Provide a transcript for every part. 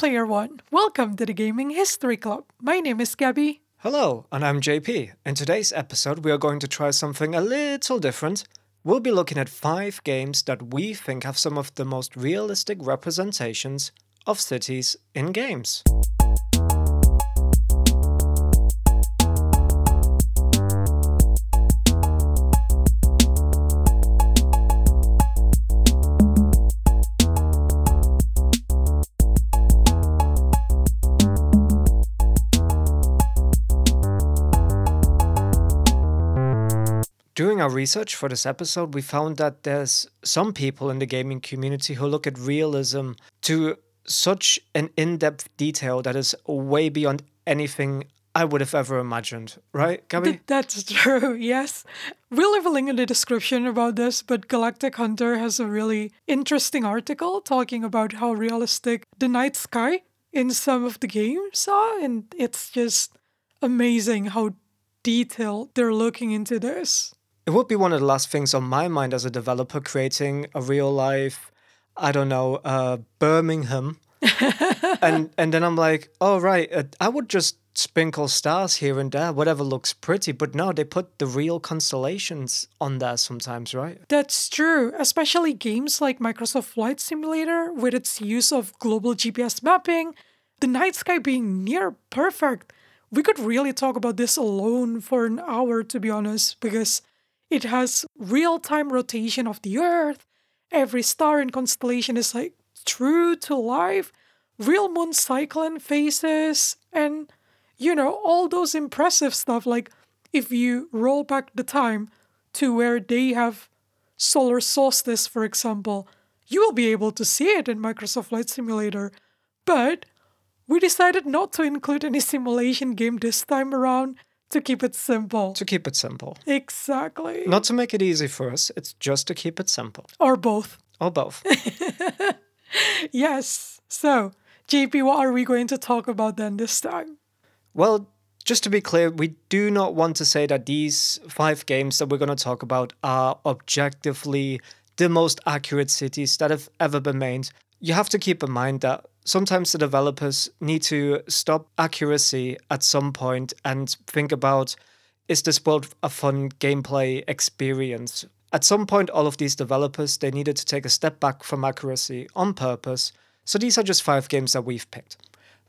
Player One. Welcome to the Gaming History Club. My name is Gabby. Hello, and I'm JP. In today's episode, we are going to try something a little different. We'll be looking at five games that we think have some of the most realistic representations of cities in games. Doing our research for this episode, we found that there's some people in the gaming community who look at realism to such an in depth detail that is way beyond anything I would have ever imagined. Right, Gabby? Th- that's true, yes. We'll leave a link in the description about this, but Galactic Hunter has a really interesting article talking about how realistic the night sky in some of the games are, and it's just amazing how detailed they're looking into this. It would be one of the last things on my mind as a developer creating a real life, I don't know, uh, Birmingham. and and then I'm like, oh right, uh, I would just sprinkle stars here and there, whatever looks pretty. But no, they put the real constellations on there sometimes, right? That's true, especially games like Microsoft Flight Simulator with its use of global GPS mapping, the night sky being near perfect. We could really talk about this alone for an hour, to be honest, because it has real time rotation of the Earth. Every star and constellation is like true to life, real moon cycling phases, and you know, all those impressive stuff. Like if you roll back the time to where they have solar solstice, for example, you will be able to see it in Microsoft Flight Simulator. But we decided not to include any simulation game this time around to keep it simple. To keep it simple. Exactly. Not to make it easy for us, it's just to keep it simple. Or both. Or both. yes. So, JP, what are we going to talk about then this time? Well, just to be clear, we do not want to say that these five games that we're going to talk about are objectively the most accurate cities that have ever been made. You have to keep in mind that sometimes the developers need to stop accuracy at some point and think about is this world a fun gameplay experience? At some point, all of these developers they needed to take a step back from accuracy on purpose. So these are just five games that we've picked.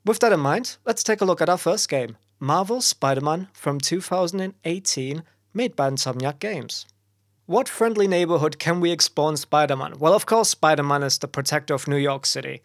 With that in mind, let's take a look at our first game, Marvel Spider-Man from 2018, made by Insomniac Games. What friendly neighborhood can we explore in Spider-Man? Well, of course, Spider-Man is the protector of New York City.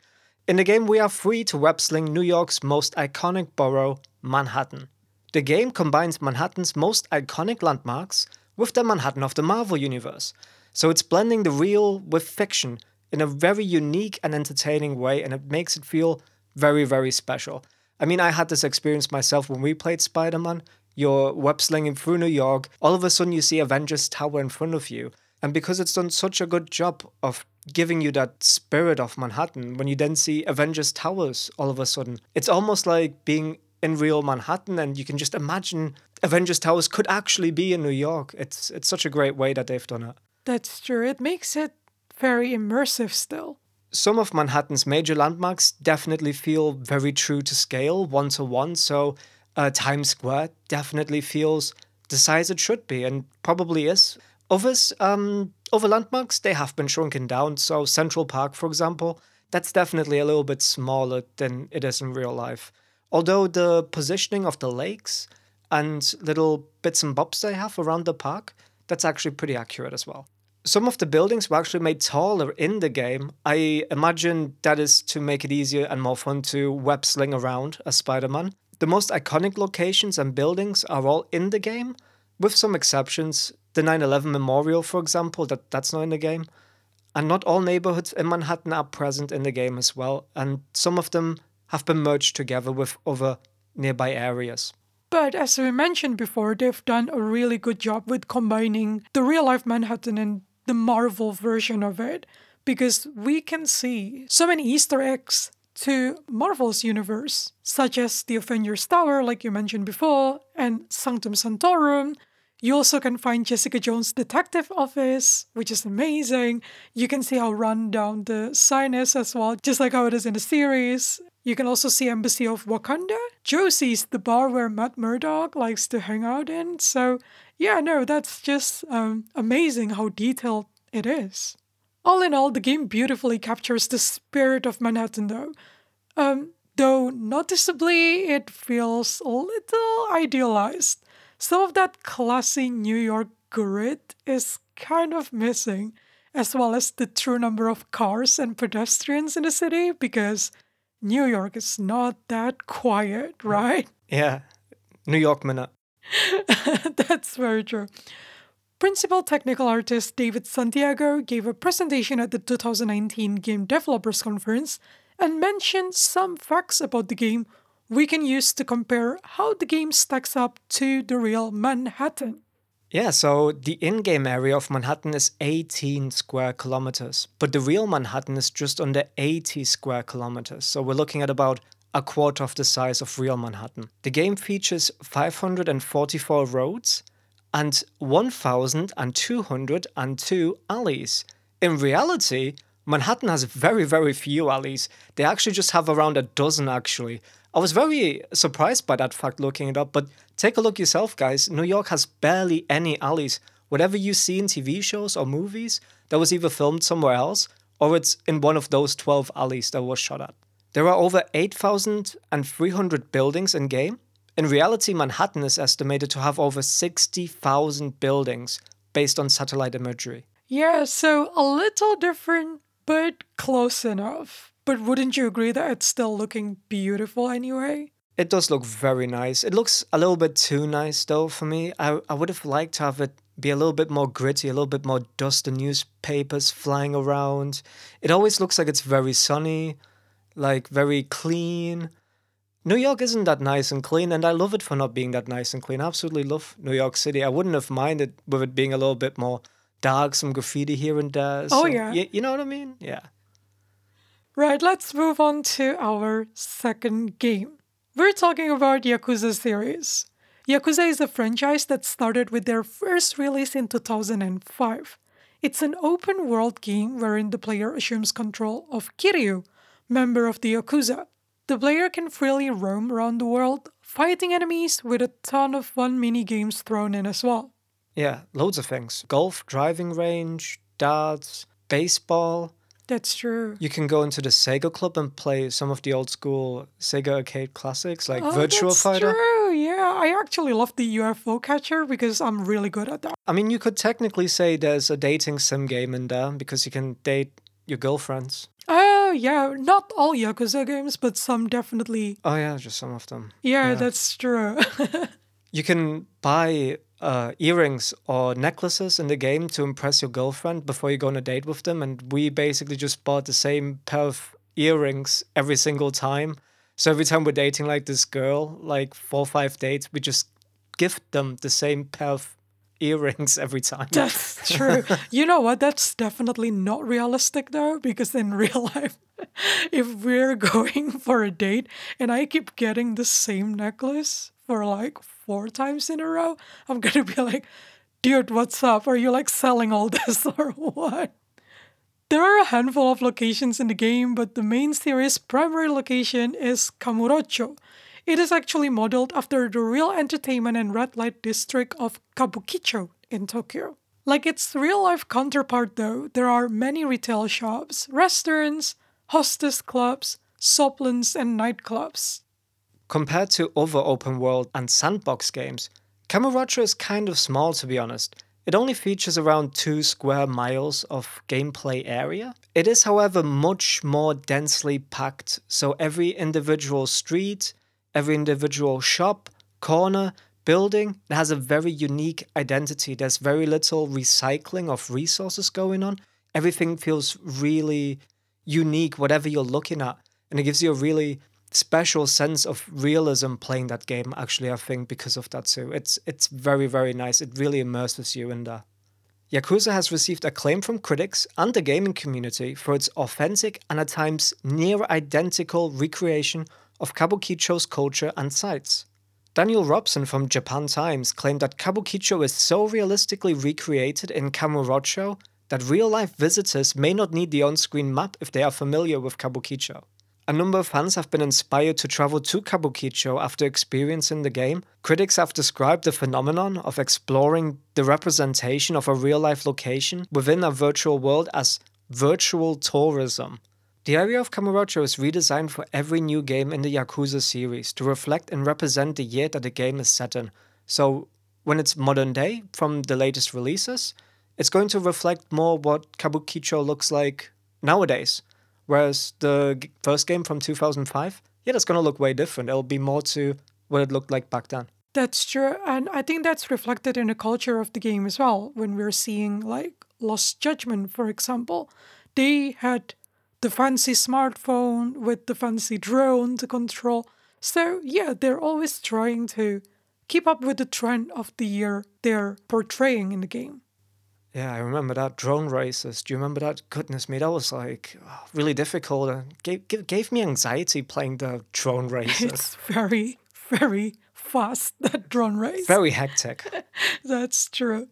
In the game, we are free to web sling New York's most iconic borough, Manhattan. The game combines Manhattan's most iconic landmarks with the Manhattan of the Marvel Universe, so it's blending the real with fiction in a very unique and entertaining way, and it makes it feel very, very special. I mean, I had this experience myself when we played Spider Man. You're web slinging through New York, all of a sudden you see Avengers Tower in front of you. And because it's done such a good job of giving you that spirit of Manhattan, when you then see Avengers Towers all of a sudden, it's almost like being in real Manhattan and you can just imagine Avengers Towers could actually be in New York. It's it's such a great way that they've done it. That's true. It makes it very immersive still. Some of Manhattan's major landmarks definitely feel very true to scale, one to one. So uh, Times Square definitely feels the size it should be and probably is. Others, um, other landmarks, they have been shrunken down. So Central Park, for example, that's definitely a little bit smaller than it is in real life. Although the positioning of the lakes and little bits and bobs they have around the park, that's actually pretty accurate as well. Some of the buildings were actually made taller in the game. I imagine that is to make it easier and more fun to web sling around as Spider Man. The most iconic locations and buildings are all in the game, with some exceptions. The 9 11 Memorial, for example, that, that's not in the game. And not all neighborhoods in Manhattan are present in the game as well, and some of them have been merged together with other nearby areas. But as we mentioned before, they've done a really good job with combining the real life Manhattan and the Marvel version of it because we can see so many Easter eggs to Marvel's universe, such as the Avengers Tower, like you mentioned before, and Sanctum Sanctorum. You also can find Jessica Jones' detective office, which is amazing. You can see how run down the sign is as well, just like how it is in the series. You can also see Embassy of Wakanda. Josie's the bar where Matt Murdock likes to hang out in. So, yeah, no, that's just um, amazing how detailed it is. All in all, the game beautifully captures the spirit of Manhattan, though. Um, though noticeably, it feels a little idealized. Some of that classy New York grit is kind of missing, as well as the true number of cars and pedestrians in the city, because New York is not that quiet, right? Yeah, New York minute. That's very true. Principal technical artist David Santiago gave a presentation at the 2019 Game Developers Conference and mentioned some facts about the game we can use to compare how the game stacks up to the real Manhattan. Yeah, so the in game area of Manhattan is 18 square kilometers, but the real Manhattan is just under 80 square kilometers. So we're looking at about a quarter of the size of real Manhattan. The game features 544 roads and 1,202 alleys. In reality, Manhattan has very, very few alleys. They actually just have around a dozen, actually. I was very surprised by that fact looking it up, but take a look yourself, guys. New York has barely any alleys. Whatever you see in TV shows or movies, that was either filmed somewhere else or it's in one of those 12 alleys that was shot at. There are over 8,300 buildings in game. In reality, Manhattan is estimated to have over 60,000 buildings based on satellite imagery. Yeah, so a little different, but close enough. But wouldn't you agree that it's still looking beautiful anyway? It does look very nice. It looks a little bit too nice though for me. I, I would have liked to have it be a little bit more gritty, a little bit more dust and newspapers flying around. It always looks like it's very sunny, like very clean. New York isn't that nice and clean, and I love it for not being that nice and clean. I absolutely love New York City. I wouldn't have minded with it being a little bit more dark, some graffiti here and there. Oh, yeah. You, you know what I mean? Yeah. Right, let's move on to our second game. We're talking about Yakuza series. Yakuza is a franchise that started with their first release in 2005. It's an open world game wherein the player assumes control of Kiryu, member of the Yakuza. The player can freely roam around the world, fighting enemies with a ton of fun mini games thrown in as well. Yeah, loads of things golf, driving range, darts, baseball. That's true. You can go into the Sega Club and play some of the old school Sega arcade classics like oh, Virtual Fighter. Oh, Virtua that's Fighter. True, yeah. I actually love the UFO catcher because I'm really good at that. I mean, you could technically say there's a dating sim game in there because you can date your girlfriends. Oh, yeah. Not all Yakuza games, but some definitely. Oh, yeah, just some of them. Yeah, Yeah. that's true. You can buy uh, earrings or necklaces in the game to impress your girlfriend before you go on a date with them. And we basically just bought the same pair of earrings every single time. So every time we're dating like this girl, like four or five dates, we just gift them the same pair of earrings every time. That's true. You know what? That's definitely not realistic though, because in real life, if we're going for a date and I keep getting the same necklace for like four times in a row, I'm gonna be like, dude, what's up? Are you like selling all this or what? There are a handful of locations in the game, but the main series' primary location is Kamurocho. It is actually modeled after the real entertainment and red light district of Kabukicho in Tokyo. Like its real life counterpart, though, there are many retail shops, restaurants, hostess clubs, soaplands, and nightclubs. Compared to other open world and sandbox games, Kamurocho is kind of small to be honest. It only features around 2 square miles of gameplay area. It is, however, much more densely packed, so every individual street, every individual shop, corner, building has a very unique identity. There's very little recycling of resources going on. Everything feels really unique, whatever you're looking at. And it gives you a really special sense of realism playing that game actually i think because of that too. It's it's very very nice. It really immerses you in there yakuza has received acclaim from critics and the gaming community for its authentic and at times near identical recreation of kabukicho's culture and sites. Daniel robson from japan times claimed that kabukicho is so realistically recreated in kamurocho that real life visitors may not need the on-screen map if they are familiar with kabukicho A number of fans have been inspired to travel to Kabukicho after experiencing the game. Critics have described the phenomenon of exploring the representation of a real life location within a virtual world as virtual tourism. The area of Kamurocho is redesigned for every new game in the Yakuza series to reflect and represent the year that the game is set in. So, when it's modern day from the latest releases, it's going to reflect more what Kabukicho looks like nowadays. Whereas the g- first game from 2005, yeah, that's going to look way different. It'll be more to what it looked like back then. That's true. And I think that's reflected in the culture of the game as well. When we're seeing like Lost Judgment, for example, they had the fancy smartphone with the fancy drone to control. So, yeah, they're always trying to keep up with the trend of the year they're portraying in the game. Yeah, I remember that drone races. Do you remember that? Goodness me, that was like oh, really difficult and gave, gave, gave me anxiety playing the drone races. It's very, very fast, that drone race. Very hectic. That's true.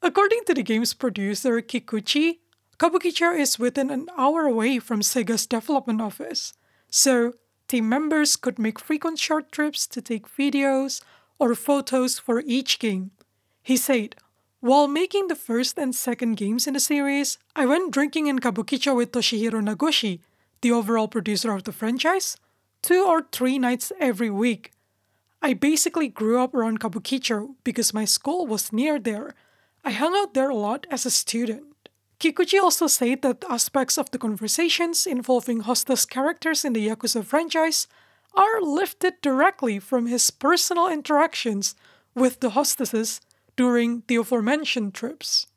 According to the game's producer, Kikuchi, Kabukicho is within an hour away from Sega's development office, so team members could make frequent short trips to take videos or photos for each game. He said, While making the first and second games in the series, I went drinking in Kabukicho with Toshihiro Nagoshi, the overall producer of the franchise, two or three nights every week. I basically grew up around Kabukicho because my school was near there. I hung out there a lot as a student. Kikuchi also said that aspects of the conversations involving hostess characters in the Yakuza franchise are lifted directly from his personal interactions with the hostesses during the aforementioned trips.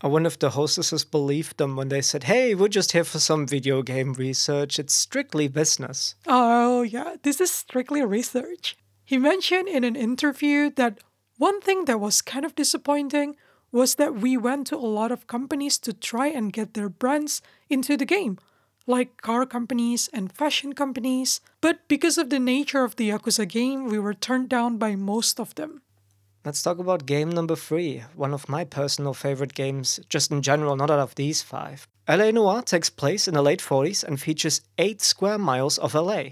Uh, I wonder if the hostesses believed them when they said, hey, we're just here for some video game research. It's strictly business. Oh, yeah, this is strictly research. He mentioned in an interview that one thing that was kind of disappointing was that we went to a lot of companies to try and get their brands into the game, like car companies and fashion companies, but because of the nature of the Yakuza game, we were turned down by most of them. Let's talk about game number three, one of my personal favorite games, just in general, not out of these five. LA Noire takes place in the late 40s and features 8 square miles of LA.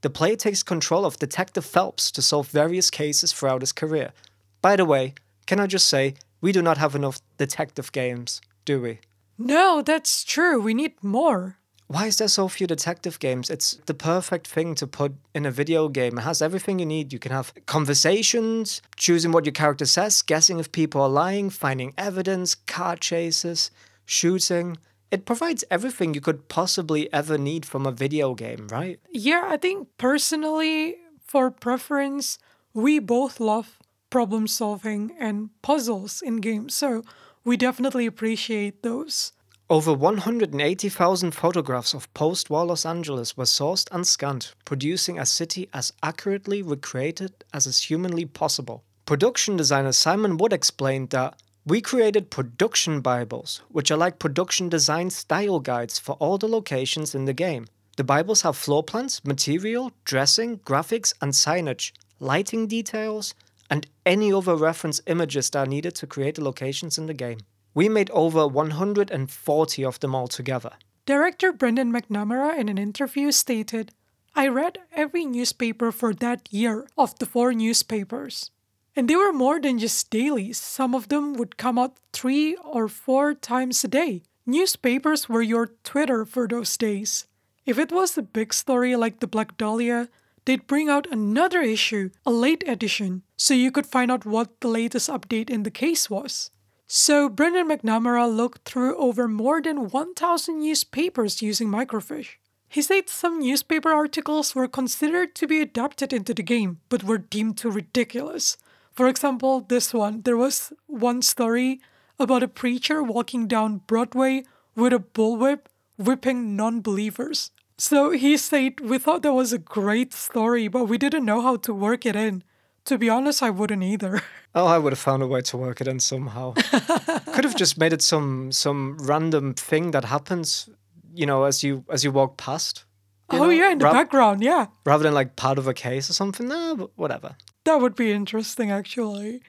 The player takes control of Detective Phelps to solve various cases throughout his career. By the way, can I just say, we do not have enough detective games, do we? No, that's true. We need more. Why is there so few detective games? It's the perfect thing to put in a video game. It has everything you need. You can have conversations, choosing what your character says, guessing if people are lying, finding evidence, car chases, shooting. It provides everything you could possibly ever need from a video game, right? Yeah, I think personally, for preference, we both love problem solving and puzzles in games, so we definitely appreciate those. Over 180,000 photographs of post war Los Angeles were sourced and scanned, producing a city as accurately recreated as is humanly possible. Production designer Simon Wood explained that we created production Bibles, which are like production design style guides for all the locations in the game. The Bibles have floor plans, material, dressing, graphics, and signage, lighting details, and any other reference images that are needed to create the locations in the game. We made over 140 of them altogether. Director Brendan McNamara, in an interview, stated I read every newspaper for that year of the four newspapers. And they were more than just dailies, some of them would come out three or four times a day. Newspapers were your Twitter for those days. If it was a big story like the Black Dahlia, they'd bring out another issue, a late edition, so you could find out what the latest update in the case was. So Brendan McNamara looked through over more than 1,000 newspapers using microfiche. He said some newspaper articles were considered to be adapted into the game, but were deemed too ridiculous. For example, this one, there was one story about a preacher walking down Broadway with a bullwhip whipping non believers. So he said, We thought that was a great story, but we didn't know how to work it in. To be honest, I wouldn't either. Oh, I would have found a way to work it in somehow. Could have just made it some some random thing that happens, you know, as you as you walk past. you oh, know, yeah, in the ra- background, yeah. rather than like part of a case or something. Nah, but whatever. That would be interesting, actually.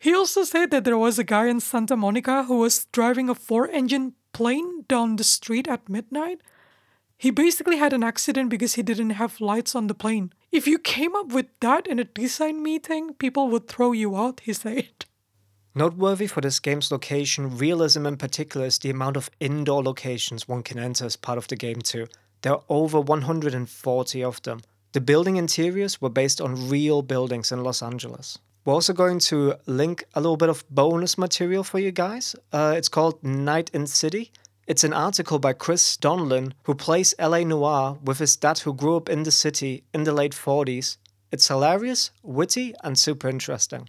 He also said that there was a guy in Santa Monica who was driving a four engine plane down the street at midnight. He basically had an accident because he didn't have lights on the plane. If you came up with that in a design meeting, people would throw you out, he said. Noteworthy for this game's location realism in particular is the amount of indoor locations one can enter as part of the game too. There are over 140 of them. The building interiors were based on real buildings in Los Angeles. We're also going to link a little bit of bonus material for you guys. Uh, it's called Night in City. It's an article by Chris Donlan, who plays LA Noire with his dad who grew up in the city in the late 40s. It's hilarious, witty, and super interesting.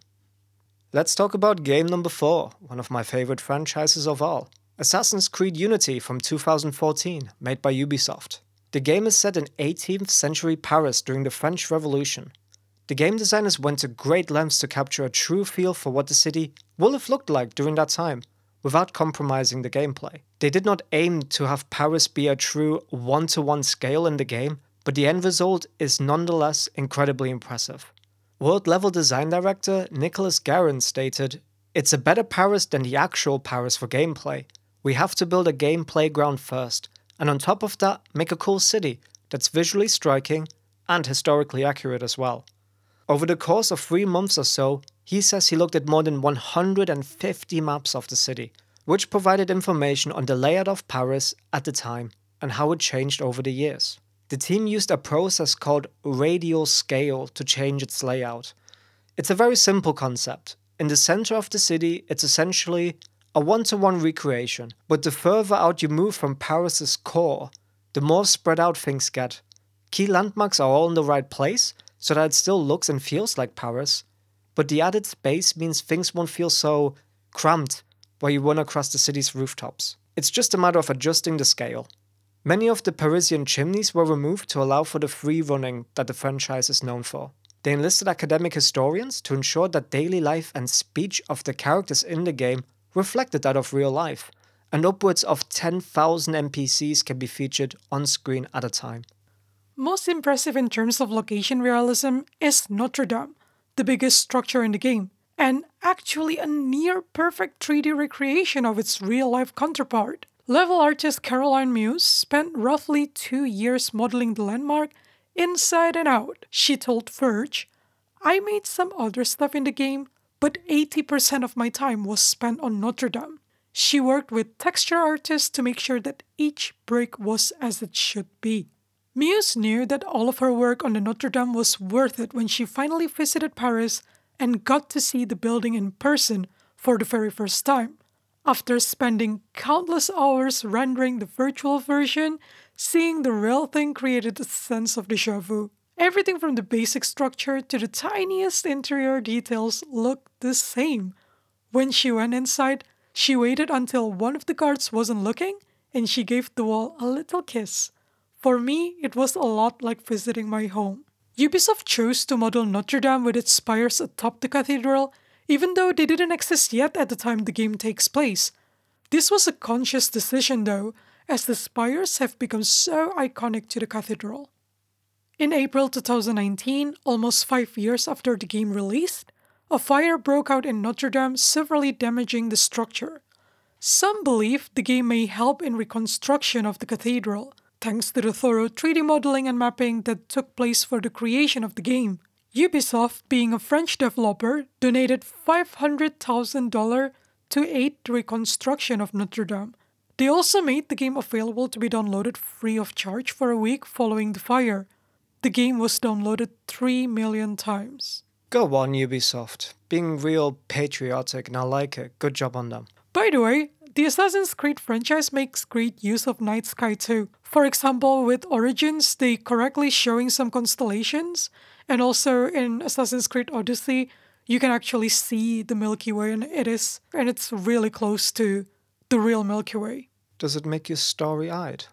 Let's talk about game number 4, one of my favorite franchises of all Assassin's Creed Unity from 2014, made by Ubisoft. The game is set in 18th century Paris during the French Revolution. The game designers went to great lengths to capture a true feel for what the city will have looked like during that time without compromising the gameplay. They did not aim to have Paris be a true one to one scale in the game, but the end result is nonetheless incredibly impressive. World level design director Nicolas Guérin stated, It's a better Paris than the actual Paris for gameplay. We have to build a game playground first, and on top of that, make a cool city that's visually striking and historically accurate as well. Over the course of three months or so, he says he looked at more than 150 maps of the city, which provided information on the layout of Paris at the time and how it changed over the years. The team used a process called radial scale to change its layout. It's a very simple concept. In the center of the city, it's essentially a one to one recreation, but the further out you move from Paris's core, the more spread out things get. Key landmarks are all in the right place, so that it still looks and feels like Paris, but the added space means things won't feel so cramped while you run across the city's rooftops. It's just a matter of adjusting the scale. Many of the Parisian chimneys were removed to allow for the free running that the franchise is known for. They enlisted academic historians to ensure that daily life and speech of the characters in the game reflected that of real life, and upwards of 10,000 NPCs can be featured on screen at a time. Most impressive in terms of location realism is Notre Dame, the biggest structure in the game, and actually a near perfect 3D recreation of its real life counterpart. Level artist Caroline Miousse spent roughly two years modeling the landmark inside and out. She told Verge, I made some other stuff in the game, but 80% of my time was spent on Notre Dame. She worked with texture artists to make sure that each brick was as it should be. Miousse knew that all of her work on the Notre Dame was worth it when she finally visited Paris and got to see the building in person for the very first time. After spending countless hours rendering the virtual version, seeing the real thing created a sense of deja vu. Everything from the basic structure to the tiniest interior details looked the same. When she went inside, she waited until one of the guards wasn't looking and she gave the wall a little kiss. For me, it was a lot like visiting my home. Ubisoft chose to model Notre Dame with its spires atop the cathedral, even though they didn't exist yet at the time the game takes place. This was a conscious decision though, as the spires have become so iconic to the cathedral. In April 2019, almost five years after the game released, a fire broke out in Notre Dame, severely damaging the structure. Some believe the game may help in reconstruction of the cathedral, thanks to the thorough 3D modeling and mapping that took place for the creation of the game. Ubisoft, being a French developer, donated $500,000 to aid the reconstruction of Notre Dame. They also made the game available to be downloaded free of charge for a week following the fire. The game was downloaded 3 million times. Go on, Ubisoft. Being real patriotic, and I like it. Good job on them. By the way, the Assassin's Creed franchise makes great use of night sky too. For example, with Origins, they correctly showing some constellations, and also in Assassin's Creed Odyssey, you can actually see the Milky Way, and it is, and it's really close to the real Milky Way. Does it make you starry eyed?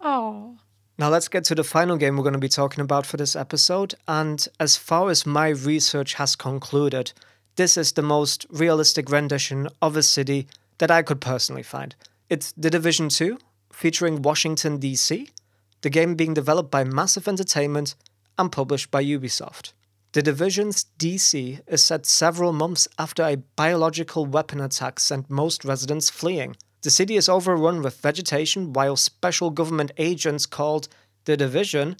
Oh. Now let's get to the final game we're going to be talking about for this episode. And as far as my research has concluded, this is the most realistic rendition of a city that I could personally find. It's The Division 2, featuring Washington, D.C., the game being developed by Massive Entertainment and published by Ubisoft. The Division's DC is set several months after a biological weapon attack sent most residents fleeing. The city is overrun with vegetation while special government agents called the Division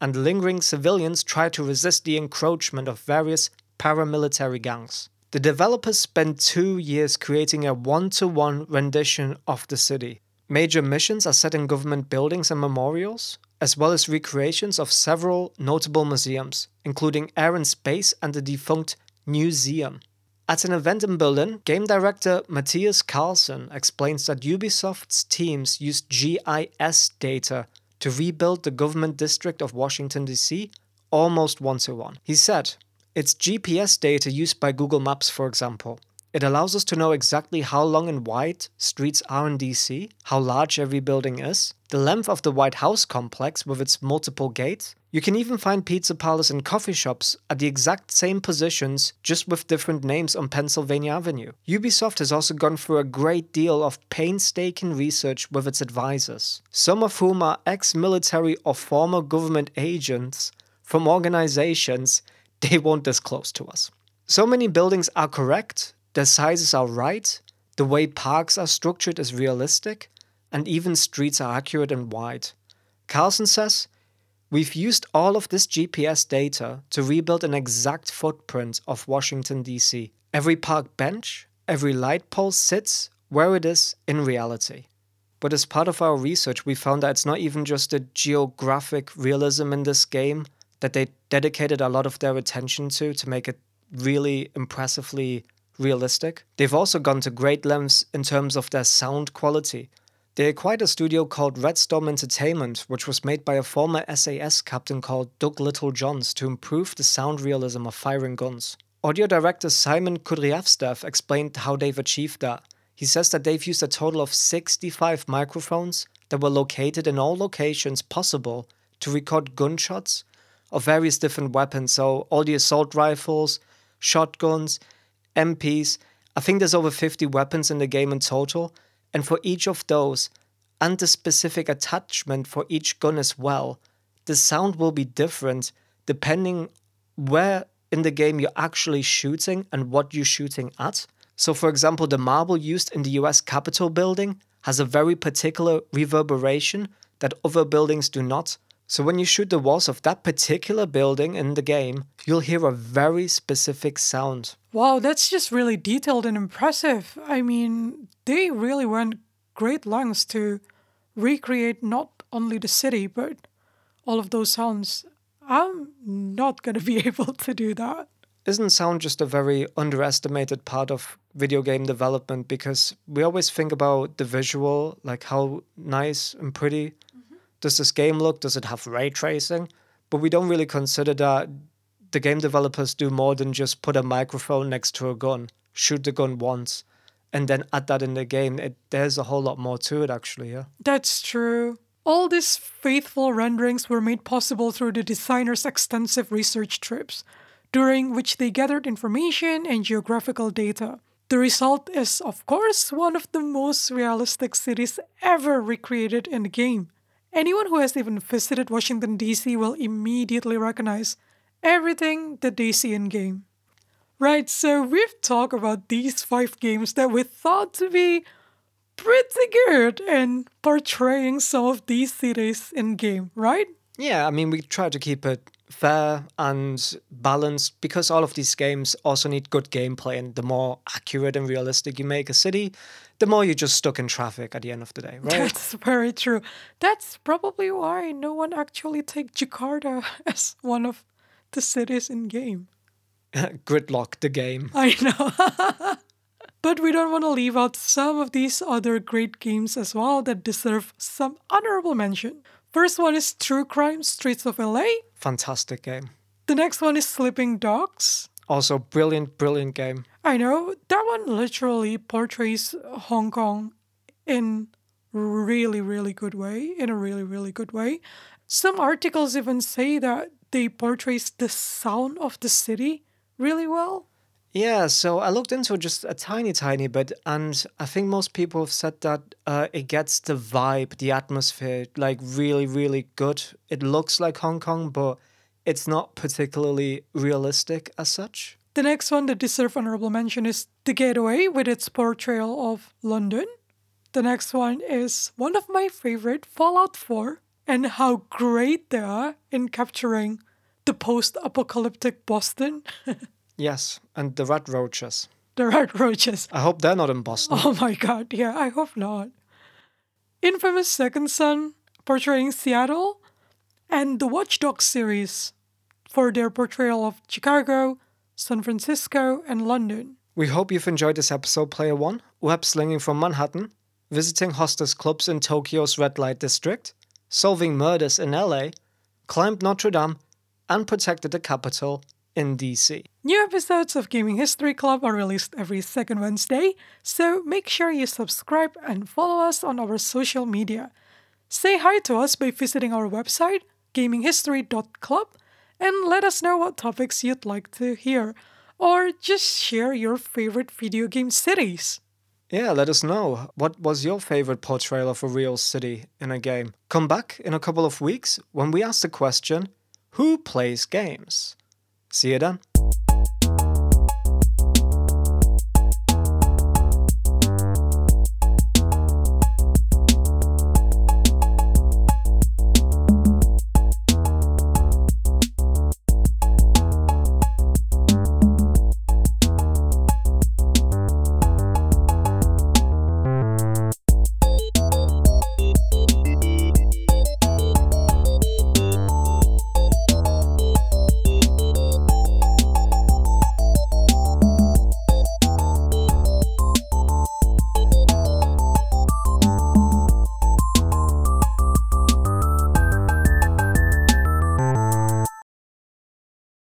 and lingering civilians try to resist the encroachment of various paramilitary gangs. The developers spent two years creating a one to one rendition of the city. Major missions are set in government buildings and memorials, as well as recreations of several notable museums, including Air and Space and the defunct Newseum. At an event in Berlin, game director Mathias Karlson explains that Ubisoft's teams used GIS data to rebuild the government district of Washington, D.C. almost one to one. He said, It's GPS data used by Google Maps, for example. It allows us to know exactly how long and wide streets are in DC, how large every building is, the length of the White House complex with its multiple gates. You can even find pizza parlors and coffee shops at the exact same positions, just with different names on Pennsylvania Avenue. Ubisoft has also gone through a great deal of painstaking research with its advisors, some of whom are ex military or former government agents from organizations they won't disclose to us. So many buildings are correct, their sizes are right, the way parks are structured is realistic, and even streets are accurate and wide. Karlson says, We've used all of this GPS data to rebuild an exact footprint of Washington, D.C. Every park bench, every light pole sits where it is in reality. But as part of our research, we found that it's not even just the geographic realism in this game that they dedicated a lot of their attention to to make it really impressively realistic. They've also gone to great lengths in terms of their sound quality. They acquired a studio called Red Storm Entertainment, which was made by a former SAS captain called Doug Littlejohns to improve the sound realism of firing guns. Audio director Simon Koudriavtsev explained how they've achieved that. He says that they've used a total of 65 microphones that were located in all locations possible to record gunshots of various different weapons. So, all the assault rifles, shotguns, MPs. I think there's over 50 weapons in the game in total, and for each of those, and the specific attachment for each gun as well, the sound will be different depending where in the game you're actually shooting and what you're shooting at. So, for example, the marble used in the US Capitol building has a very particular reverberation that other buildings do not. So when you shoot the walls of that particular building in the game, you'll hear a very specific sound. Wow, that's just really detailed and impressive. I mean, they really went great lengths to recreate not only the city, but all of those sounds. I'm not going to be able to do that. Isn't sound just a very underestimated part of video game development? Because we always think about the visual, like how nice and pretty does this game look? Does it have ray tracing? But we don't really consider that the game developers do more than just put a microphone next to a gun, shoot the gun once, and then add that in the game. It, there's a whole lot more to it, actually. Yeah. That's true. All these faithful renderings were made possible through the designers' extensive research trips, during which they gathered information and geographical data. The result is, of course, one of the most realistic cities ever recreated in the game. Anyone who has even visited Washington, D.C. will immediately recognize everything see in game. Right, so we've talked about these five games that we thought to be pretty good in portraying some of these cities in game, right? Yeah, I mean, we try to keep it fair and balanced because all of these games also need good gameplay. And the more accurate and realistic you make a city, the more you're just stuck in traffic at the end of the day, right? That's very true. That's probably why no one actually take Jakarta as one of the cities in game. Gridlock the game. I know. but we don't want to leave out some of these other great games as well that deserve some honorable mention. First one is True Crime Streets of LA. Fantastic game. The next one is Sleeping Dogs. Also, brilliant, brilliant game. I know that one literally portrays Hong Kong in really, really good way. In a really, really good way. Some articles even say that they portrays the sound of the city really well. Yeah, so I looked into it just a tiny, tiny bit, and I think most people have said that uh, it gets the vibe, the atmosphere, like really, really good. It looks like Hong Kong, but it's not particularly realistic as such. The next one that deserves honorable mention is The Getaway with its portrayal of London. The next one is one of my favorite Fallout 4 and how great they are in capturing the post apocalyptic Boston. Yes, and the red roaches. the red roaches. I hope they're not in Boston. Oh my god, yeah, I hope not. Infamous Second Son portraying Seattle, and the Watchdog series for their portrayal of Chicago, San Francisco, and London. We hope you've enjoyed this episode, Player One. Web slinging from Manhattan, visiting hostess clubs in Tokyo's red light district, solving murders in LA, climbed Notre Dame, and protected the capital in DC. New episodes of Gaming History Club are released every second Wednesday, so make sure you subscribe and follow us on our social media. Say hi to us by visiting our website, gaminghistory.club, and let us know what topics you'd like to hear, or just share your favorite video game cities. Yeah, let us know. What was your favorite portrayal of a real city in a game? Come back in a couple of weeks when we ask the question Who plays games? See you then.